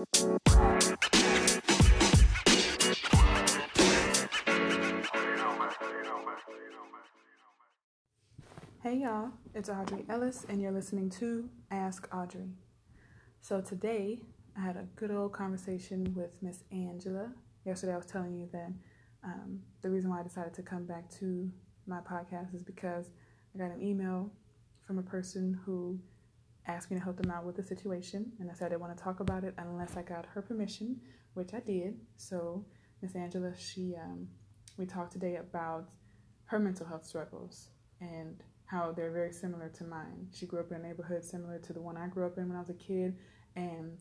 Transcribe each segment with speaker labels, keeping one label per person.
Speaker 1: Hey y'all, it's Audrey Ellis, and you're listening to Ask Audrey. So today, I had a good old conversation with Miss Angela. Yesterday, I was telling you that um, the reason why I decided to come back to my podcast is because I got an email from a person who asked me to help them out with the situation, and I said I didn't want to talk about it unless I got her permission, which I did. So, Miss Angela, she um, we talked today about her mental health struggles and how they're very similar to mine. She grew up in a neighborhood similar to the one I grew up in when I was a kid, and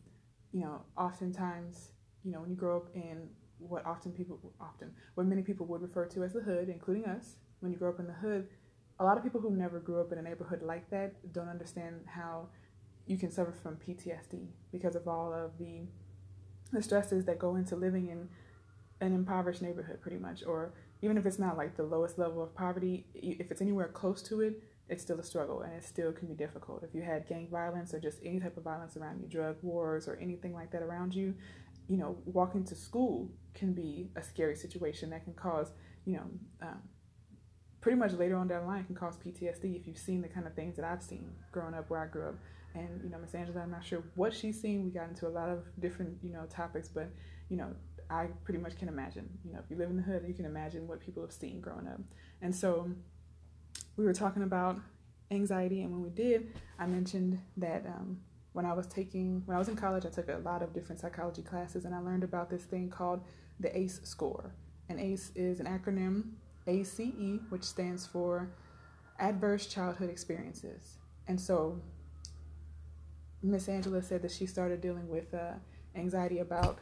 Speaker 1: you know, oftentimes, you know, when you grow up in what often people often what many people would refer to as the hood, including us, when you grow up in the hood, a lot of people who never grew up in a neighborhood like that don't understand how you can suffer from PTSD because of all of the the stresses that go into living in an impoverished neighborhood pretty much or even if it's not like the lowest level of poverty if it's anywhere close to it it's still a struggle and it still can be difficult if you had gang violence or just any type of violence around you drug wars or anything like that around you you know walking to school can be a scary situation that can cause you know um, pretty much later on down the line can cause PTSD if you've seen the kind of things that I've seen growing up where I grew up. And you know, Miss Angela, I'm not sure what she's seen. We got into a lot of different you know topics, but you know, I pretty much can imagine. You know, if you live in the hood, you can imagine what people have seen growing up. And so, we were talking about anxiety, and when we did, I mentioned that um, when I was taking when I was in college, I took a lot of different psychology classes, and I learned about this thing called the ACE score. And ACE is an acronym ACE, which stands for Adverse Childhood Experiences. And so Miss Angela said that she started dealing with uh, anxiety about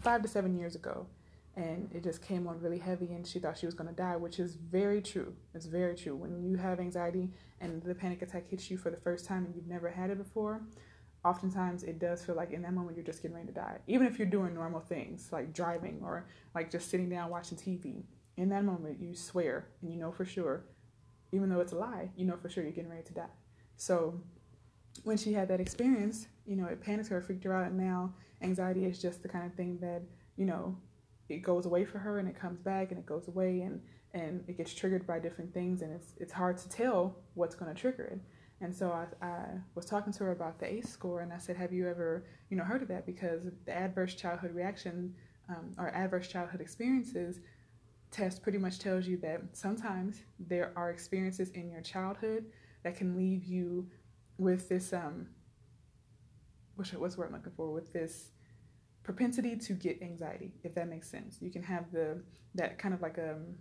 Speaker 1: five to seven years ago. And it just came on really heavy, and she thought she was going to die, which is very true. It's very true. When you have anxiety and the panic attack hits you for the first time and you've never had it before, oftentimes it does feel like in that moment you're just getting ready to die. Even if you're doing normal things like driving or like just sitting down watching TV, in that moment you swear and you know for sure, even though it's a lie, you know for sure you're getting ready to die. So when she had that experience, you know, it panicked her, freaked her out, and now anxiety is just the kind of thing that, you know, it goes away for her and it comes back and it goes away and and it gets triggered by different things and it's it's hard to tell what's going to trigger it. And so I, I was talking to her about the ACE score and I said, have you ever, you know, heard of that? Because the adverse childhood reaction um, or adverse childhood experiences test pretty much tells you that sometimes there are experiences in your childhood that can leave you with this um what's what's the I'm looking for? With this propensity to get anxiety if that makes sense. You can have the that kind of like a um,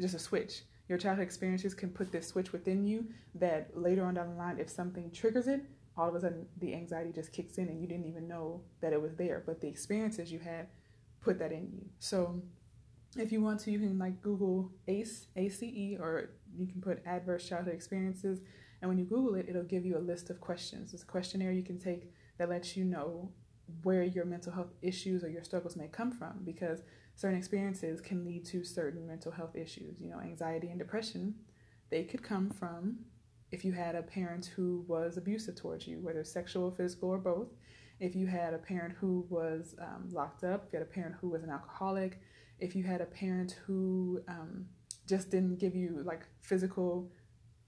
Speaker 1: just a switch. Your childhood experiences can put this switch within you that later on down the line if something triggers it all of a sudden the anxiety just kicks in and you didn't even know that it was there. But the experiences you had put that in you. So if you want to, you can like Google ACE, ACE, or you can put adverse childhood experiences. And when you Google it, it'll give you a list of questions. It's a questionnaire you can take that lets you know where your mental health issues or your struggles may come from because certain experiences can lead to certain mental health issues. You know, anxiety and depression, they could come from if you had a parent who was abusive towards you, whether sexual, physical, or both. If you had a parent who was um, locked up, if you had a parent who was an alcoholic, if you had a parent who um, just didn't give you like physical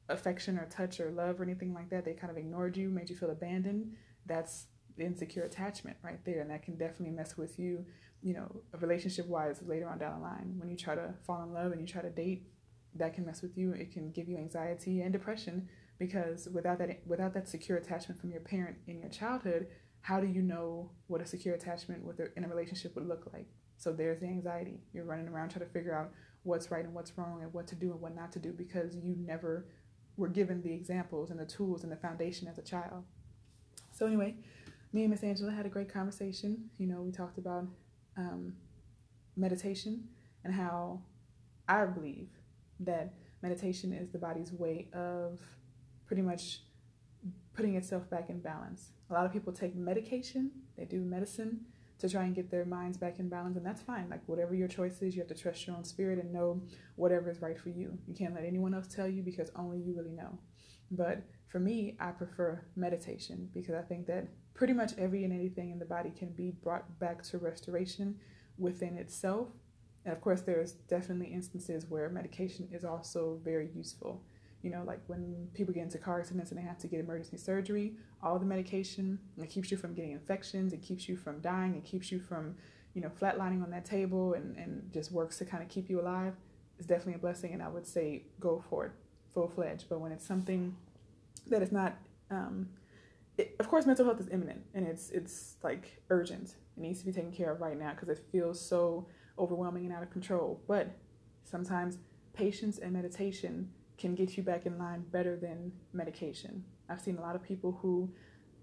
Speaker 1: affection or touch or love or anything like that, they kind of ignored you, made you feel abandoned, that's insecure attachment right there. And that can definitely mess with you, you know, relationship wise later on down the line. When you try to fall in love and you try to date, that can mess with you. It can give you anxiety and depression because without that without that secure attachment from your parent in your childhood, how do you know what a secure attachment with a, in a relationship would look like? So there's the anxiety. You're running around trying to figure out what's right and what's wrong and what to do and what not to do because you never were given the examples and the tools and the foundation as a child. So anyway, me and Miss Angela had a great conversation. You know, we talked about um, meditation and how I believe that meditation is the body's way of pretty much putting itself back in balance. A lot of people take medication, they do medicine to try and get their minds back in balance and that's fine like whatever your choice is you have to trust your own spirit and know whatever is right for you you can't let anyone else tell you because only you really know but for me i prefer meditation because i think that pretty much every and anything in the body can be brought back to restoration within itself. And of course, there's definitely instances where medication is also very useful. You know, like when people get into car accidents and they have to get emergency surgery, all the medication it keeps you from getting infections, it keeps you from dying, it keeps you from, you know, flatlining on that table and, and just works to kind of keep you alive. It's definitely a blessing, and I would say go for it full fledged. But when it's something that is not um, it, of course, mental health is imminent and it's it's like urgent. It needs to be taken care of right now because it feels so overwhelming and out of control. But sometimes patience and meditation can get you back in line better than medication. I've seen a lot of people who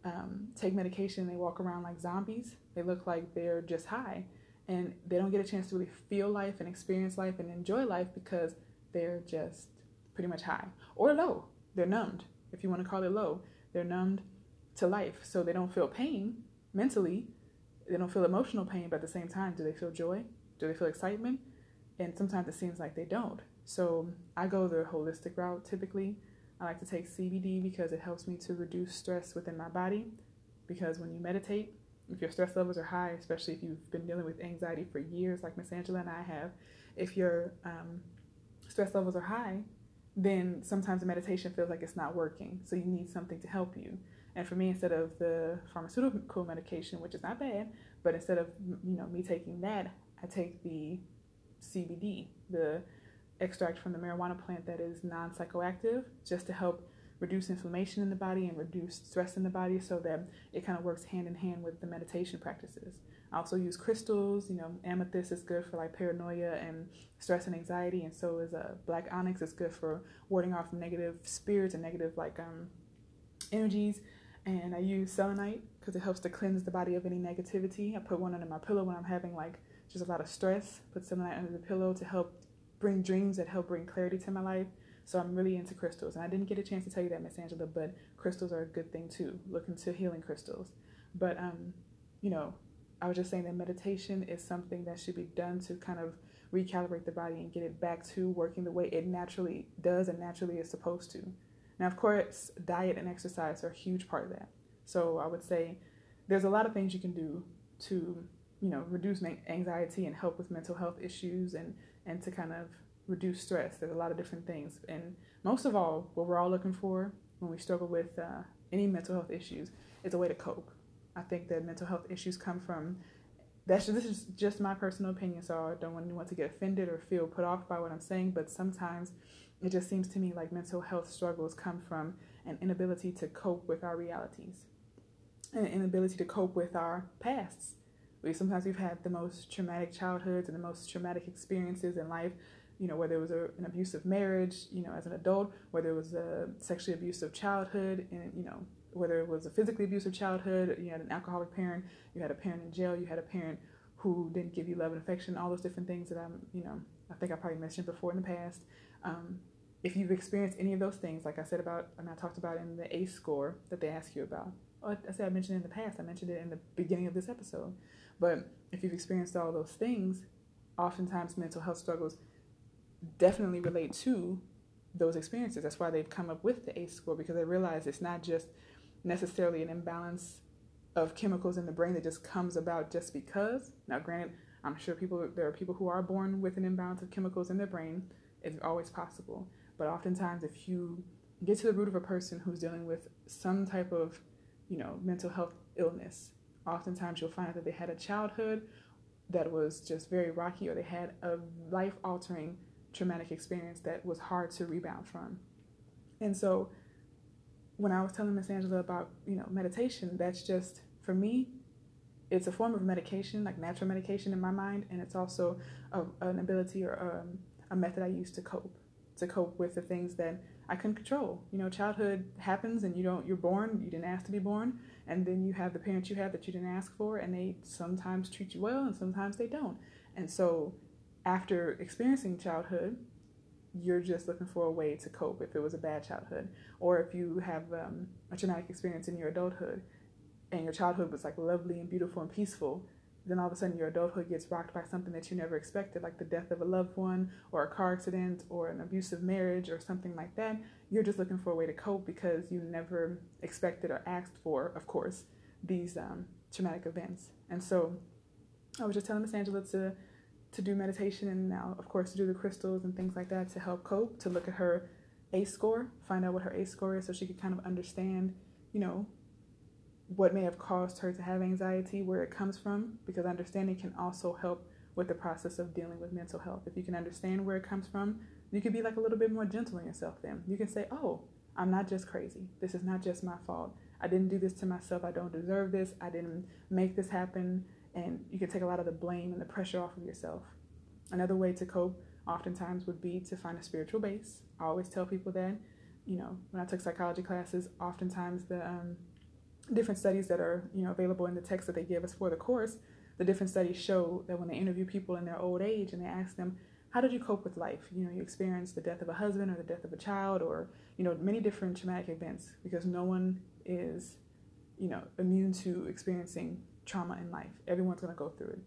Speaker 1: um, take medication they walk around like zombies. They look like they're just high and they don't get a chance to really feel life and experience life and enjoy life because they're just pretty much high or low. They're numbed, if you want to call it low. They're numbed to life. So they don't feel pain mentally, they don't feel emotional pain, but at the same time, do they feel joy? Do they feel excitement? And sometimes it seems like they don't. So I go the holistic route typically. I like to take CBD because it helps me to reduce stress within my body. Because when you meditate, if your stress levels are high, especially if you've been dealing with anxiety for years, like Miss Angela and I have, if your um, stress levels are high, then sometimes the meditation feels like it's not working. So you need something to help you. And for me, instead of the pharmaceutical medication, which is not bad, but instead of you know me taking that, I take the CBD, the extract from the marijuana plant that is non-psychoactive, just to help reduce inflammation in the body and reduce stress in the body, so that it kind of works hand in hand with the meditation practices. I also use crystals. You know, amethyst is good for like paranoia and stress and anxiety, and so is a uh, black onyx. is good for warding off negative spirits and negative like um, energies and I use selenite because it helps to cleanse the body of any negativity. I put one under my pillow when I'm having like just a lot of stress. Put selenite under the pillow to help bring dreams that help bring clarity to my life. So I'm really into crystals, and I didn't get a chance to tell you that, Miss Angela, but crystals are a good thing too. Look into healing crystals, but um, you know, I was just saying that meditation is something that should be done to kind of recalibrate the body and get it back to working the way it naturally does and naturally is supposed to. Now, of course, diet and exercise are a huge part of that. So I would say there's a lot of things you can do to, you know, reduce anxiety and help with mental health issues and and to kind of reduce stress. There's a lot of different things, and most of all, what we're all looking for when we struggle with uh, any mental health issues is a way to cope. I think that mental health issues come from that's this is just my personal opinion, so I don't want anyone to get offended or feel put off by what I'm saying. But sometimes it just seems to me like mental health struggles come from an inability to cope with our realities, an inability to cope with our pasts. We sometimes we've had the most traumatic childhoods and the most traumatic experiences in life. You know, whether it was a, an abusive marriage, you know, as an adult, whether it was a sexually abusive childhood, and you know, whether it was a physically abusive childhood, you had an alcoholic parent, you had a parent in jail, you had a parent who didn't give you love and affection, all those different things that I'm, you know, I think I probably mentioned before in the past. Um, if you've experienced any of those things, like I said about, and I talked about in the ACE score that they ask you about, I said I mentioned in the past, I mentioned it in the beginning of this episode. But if you've experienced all those things, oftentimes mental health struggles definitely relate to those experiences. That's why they've come up with the ACE score because they realize it's not just necessarily an imbalance of chemicals in the brain that just comes about just because. Now, granted, I'm sure people there are people who are born with an imbalance of chemicals in their brain. It's always possible. But oftentimes, if you get to the root of a person who's dealing with some type of, you know, mental health illness, oftentimes you'll find that they had a childhood that was just very rocky or they had a life altering traumatic experience that was hard to rebound from. And so when I was telling Miss Angela about, you know, meditation, that's just for me, it's a form of medication, like natural medication in my mind, and it's also a, an ability or um, a method I use to cope to cope with the things that I couldn't control. You know, childhood happens and you don't you're born, you didn't ask to be born, and then you have the parents you have that you didn't ask for and they sometimes treat you well and sometimes they don't. And so after experiencing childhood, you're just looking for a way to cope if it was a bad childhood or if you have um, a traumatic experience in your adulthood and your childhood was like lovely and beautiful and peaceful then all of a sudden your adulthood gets rocked by something that you never expected, like the death of a loved one or a car accident or an abusive marriage or something like that. You're just looking for a way to cope because you never expected or asked for, of course, these um, traumatic events. And so I was just telling Miss Angela to to do meditation and now of course to do the crystals and things like that to help cope, to look at her ACE score, find out what her ACE score is so she could kind of understand, you know, what may have caused her to have anxiety, where it comes from, because understanding can also help with the process of dealing with mental health. If you can understand where it comes from, you can be like a little bit more gentle on yourself then. You can say, oh, I'm not just crazy. This is not just my fault. I didn't do this to myself. I don't deserve this. I didn't make this happen. And you can take a lot of the blame and the pressure off of yourself. Another way to cope oftentimes would be to find a spiritual base. I always tell people that, you know, when I took psychology classes, oftentimes the um, different studies that are you know available in the text that they give us for the course the different studies show that when they interview people in their old age and they ask them how did you cope with life? You know you experienced the death of a husband or the death of a child or you know many different traumatic events because no one is you know immune to experiencing trauma in life. Everyone's going to go through it.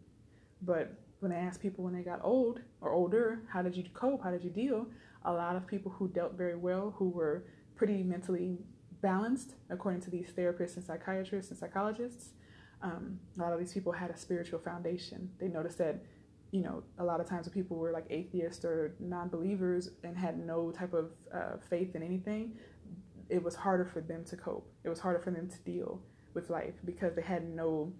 Speaker 1: But when they ask people when they got old or older how did you cope? How did you deal? A lot of people who dealt very well who were pretty mentally balanced, according to these therapists and psychiatrists and psychologists. Um, a lot of these people had a spiritual foundation. They noticed that, you know, a lot of times when people were like atheists or non believers and had no type of uh, faith in anything, it was harder for them to cope. It was harder for them to deal with life because they had no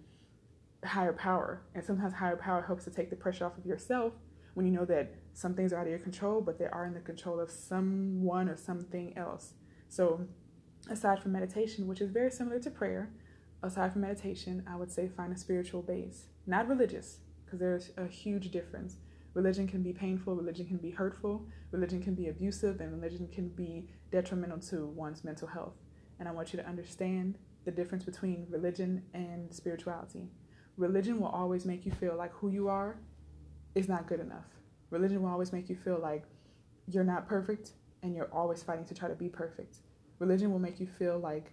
Speaker 1: higher power. And sometimes higher power helps to take the pressure off of yourself when you know that some things are out of your control, but they are in the control of someone or something else. So aside from meditation, which is very similar to prayer, aside from meditation, I would say find a spiritual base, not religious, because there's a huge difference. Religion can be painful, religion can be hurtful, religion can be abusive, and religion can be detrimental to one's mental health. And I want you to understand the difference between religion and spirituality. Religion will always make you feel like who you are is not good enough. Religion will always make you feel like you're not perfect and you're always fighting to try to be perfect. Religion will make you feel like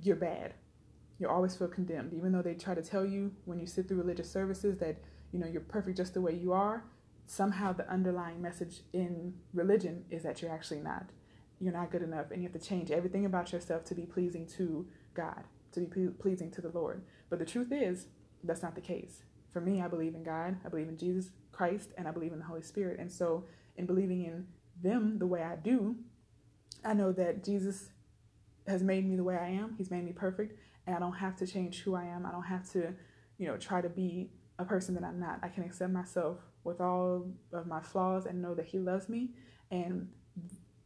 Speaker 1: you're bad. You'll always feel condemned, even though they try to tell you when you sit through religious services that you know you're perfect just the way you are. Somehow, the underlying message in religion is that you're actually not. You're not good enough, and you have to change everything about yourself to be pleasing to God, to be pleasing to the Lord. But the truth is, that's not the case. For me, I believe in God, I believe in Jesus Christ, and I believe in the Holy Spirit. And so, in believing in them the way I do, I know that Jesus has made me the way I am. He's made me perfect, and I don't have to change who I am. I don't have to, you know, try to be a person that I'm not. I can accept myself with all of my flaws and know that He loves me. And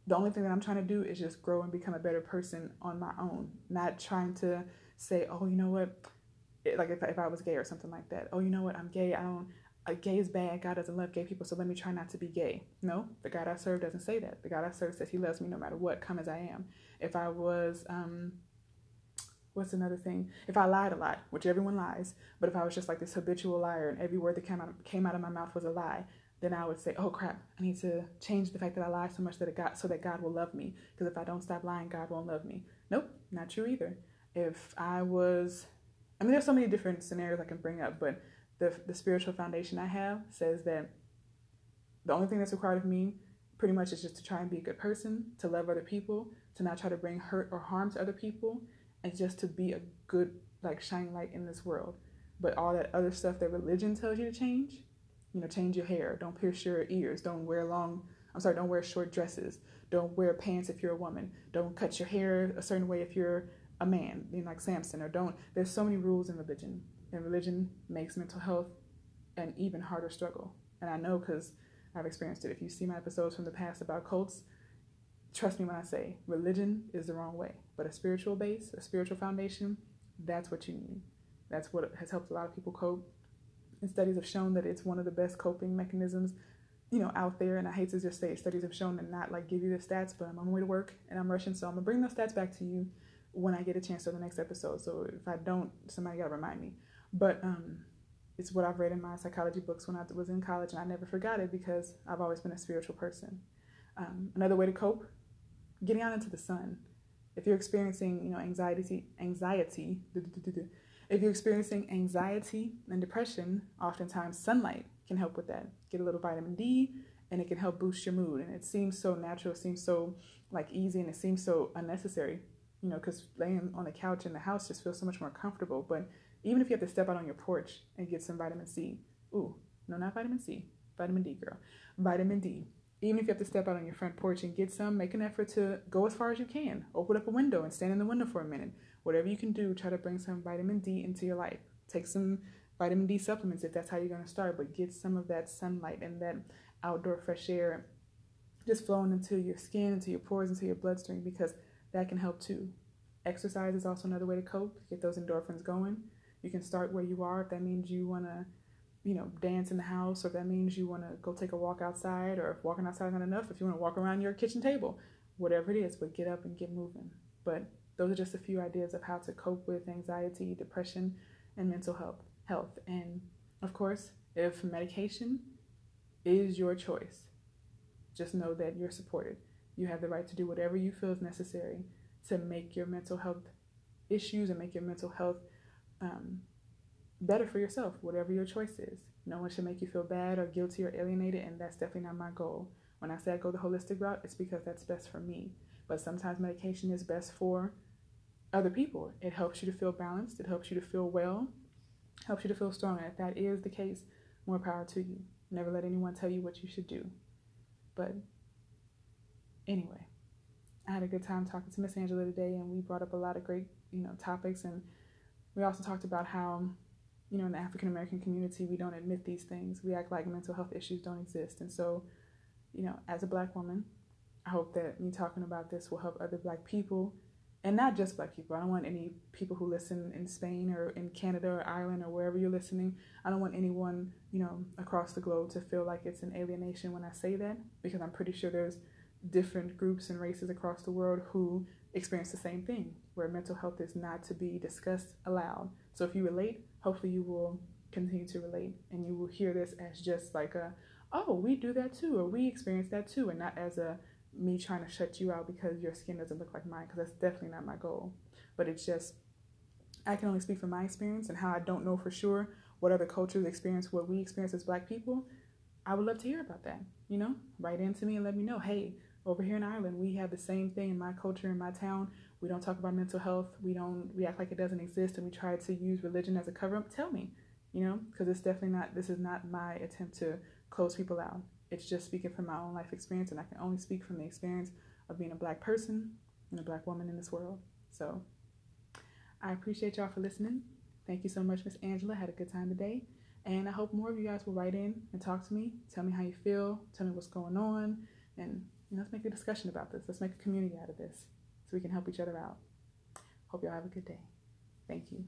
Speaker 1: the only thing that I'm trying to do is just grow and become a better person on my own, not trying to say, oh, you know what, like if, if I was gay or something like that. Oh, you know what, I'm gay. I don't, gay is bad. God doesn't love gay people, so let me try not to be gay. No, the God I serve doesn't say that. The God I serve says He loves me no matter what, come as I am. If I was, um, what's another thing? If I lied a lot, which everyone lies, but if I was just like this habitual liar and every word that came out came out of my mouth was a lie, then I would say, "Oh crap, I need to change the fact that I lie so much that it got so that God will love me. Because if I don't stop lying, God won't love me." Nope, not true either. If I was, I mean, there's so many different scenarios I can bring up, but the, the spiritual foundation I have says that the only thing that's required of me pretty much is just to try and be a good person, to love other people, to not try to bring hurt or harm to other people, and just to be a good, like, shining light in this world. But all that other stuff that religion tells you to change, you know, change your hair, don't pierce your ears, don't wear long, I'm sorry, don't wear short dresses, don't wear pants if you're a woman, don't cut your hair a certain way if you're a man, you know, like Samson, or don't, there's so many rules in religion and religion makes mental health an even harder struggle. And I know because I've experienced it. If you see my episodes from the past about cults, trust me when I say religion is the wrong way. But a spiritual base, a spiritual foundation, that's what you need. That's what has helped a lot of people cope. And studies have shown that it's one of the best coping mechanisms, you know, out there. And I hate to just say studies have shown and not like give you the stats, but I'm on my way to work and I'm rushing, so I'm gonna bring those stats back to you when I get a chance for the next episode. So if I don't, somebody gotta remind me. But um, it's what I've read in my psychology books when I was in college, and I never forgot it because I've always been a spiritual person. Um, another way to cope: getting out into the sun. If you're experiencing, you know, anxiety, anxiety, if you're experiencing anxiety and depression, oftentimes sunlight can help with that. Get a little vitamin D, and it can help boost your mood. And it seems so natural, it seems so like easy, and it seems so unnecessary. you know, because laying on the couch in the house just feels so much more comfortable. But even if you have to step out on your porch and get some vitamin C, ooh, no, not vitamin C, vitamin D, girl, vitamin D. Even if you have to step out on your front porch and get some, make an effort to go as far as you can. Open up a window and stand in the window for a minute. Whatever you can do, try to bring some vitamin D into your life. Take some vitamin D supplements if that's how you're going to start, but get some of that sunlight and that outdoor fresh air just flowing into your skin, into your pores, into your bloodstream because that can help too. Exercise is also another way to cope, get those endorphins going. You can start where you are if that means you want to, you know, dance in the house, or if that means you want to go take a walk outside, or if walking outside is not enough, if you want to walk around your kitchen table, whatever it is, but get up and get moving. But those are just a few ideas of how to cope with anxiety, depression, and mental health. Health, and of course, if medication is your choice, just know that you're supported. You have the right to do whatever you feel is necessary to make your mental health issues and make your mental health um, better for yourself, whatever your choice is. No one should make you feel bad or guilty or alienated, and that's definitely not my goal. When I say I go the holistic route, it's because that's best for me. But sometimes medication is best for other people. It helps you to feel balanced, it helps you to feel well, helps you to feel strong. And if that is the case, more power to you. Never let anyone tell you what you should do. But anyway, I had a good time talking to Miss Angela today, and we brought up a lot of great, you know, topics. And we also talked about how, you know, in the African American community, we don't admit these things. We act like mental health issues don't exist. And so, you know, as a black woman, I hope that me talking about this will help other black people and not just black people. I don't want any people who listen in Spain or in Canada or Ireland or wherever you're listening. I don't want anyone, you know, across the globe to feel like it's an alienation when I say that because I'm pretty sure there's different groups and races across the world who experience the same thing where mental health is not to be discussed aloud. So if you relate, hopefully you will continue to relate and you will hear this as just like a oh, we do that too or we experience that too and not as a me trying to shut you out because your skin doesn't look like mine, because that's definitely not my goal. But it's just, I can only speak from my experience and how I don't know for sure what other cultures experience what we experience as black people. I would love to hear about that. You know, write into me and let me know. Hey, over here in Ireland, we have the same thing in my culture, in my town. We don't talk about mental health. We don't, we act like it doesn't exist and we try to use religion as a cover up. Tell me, you know, because it's definitely not, this is not my attempt to close people out. It's just speaking from my own life experience, and I can only speak from the experience of being a black person and a black woman in this world. So I appreciate y'all for listening. Thank you so much, Miss Angela. Had a good time today. And I hope more of you guys will write in and talk to me. Tell me how you feel. Tell me what's going on. And you know, let's make a discussion about this. Let's make a community out of this so we can help each other out. Hope y'all have a good day. Thank you.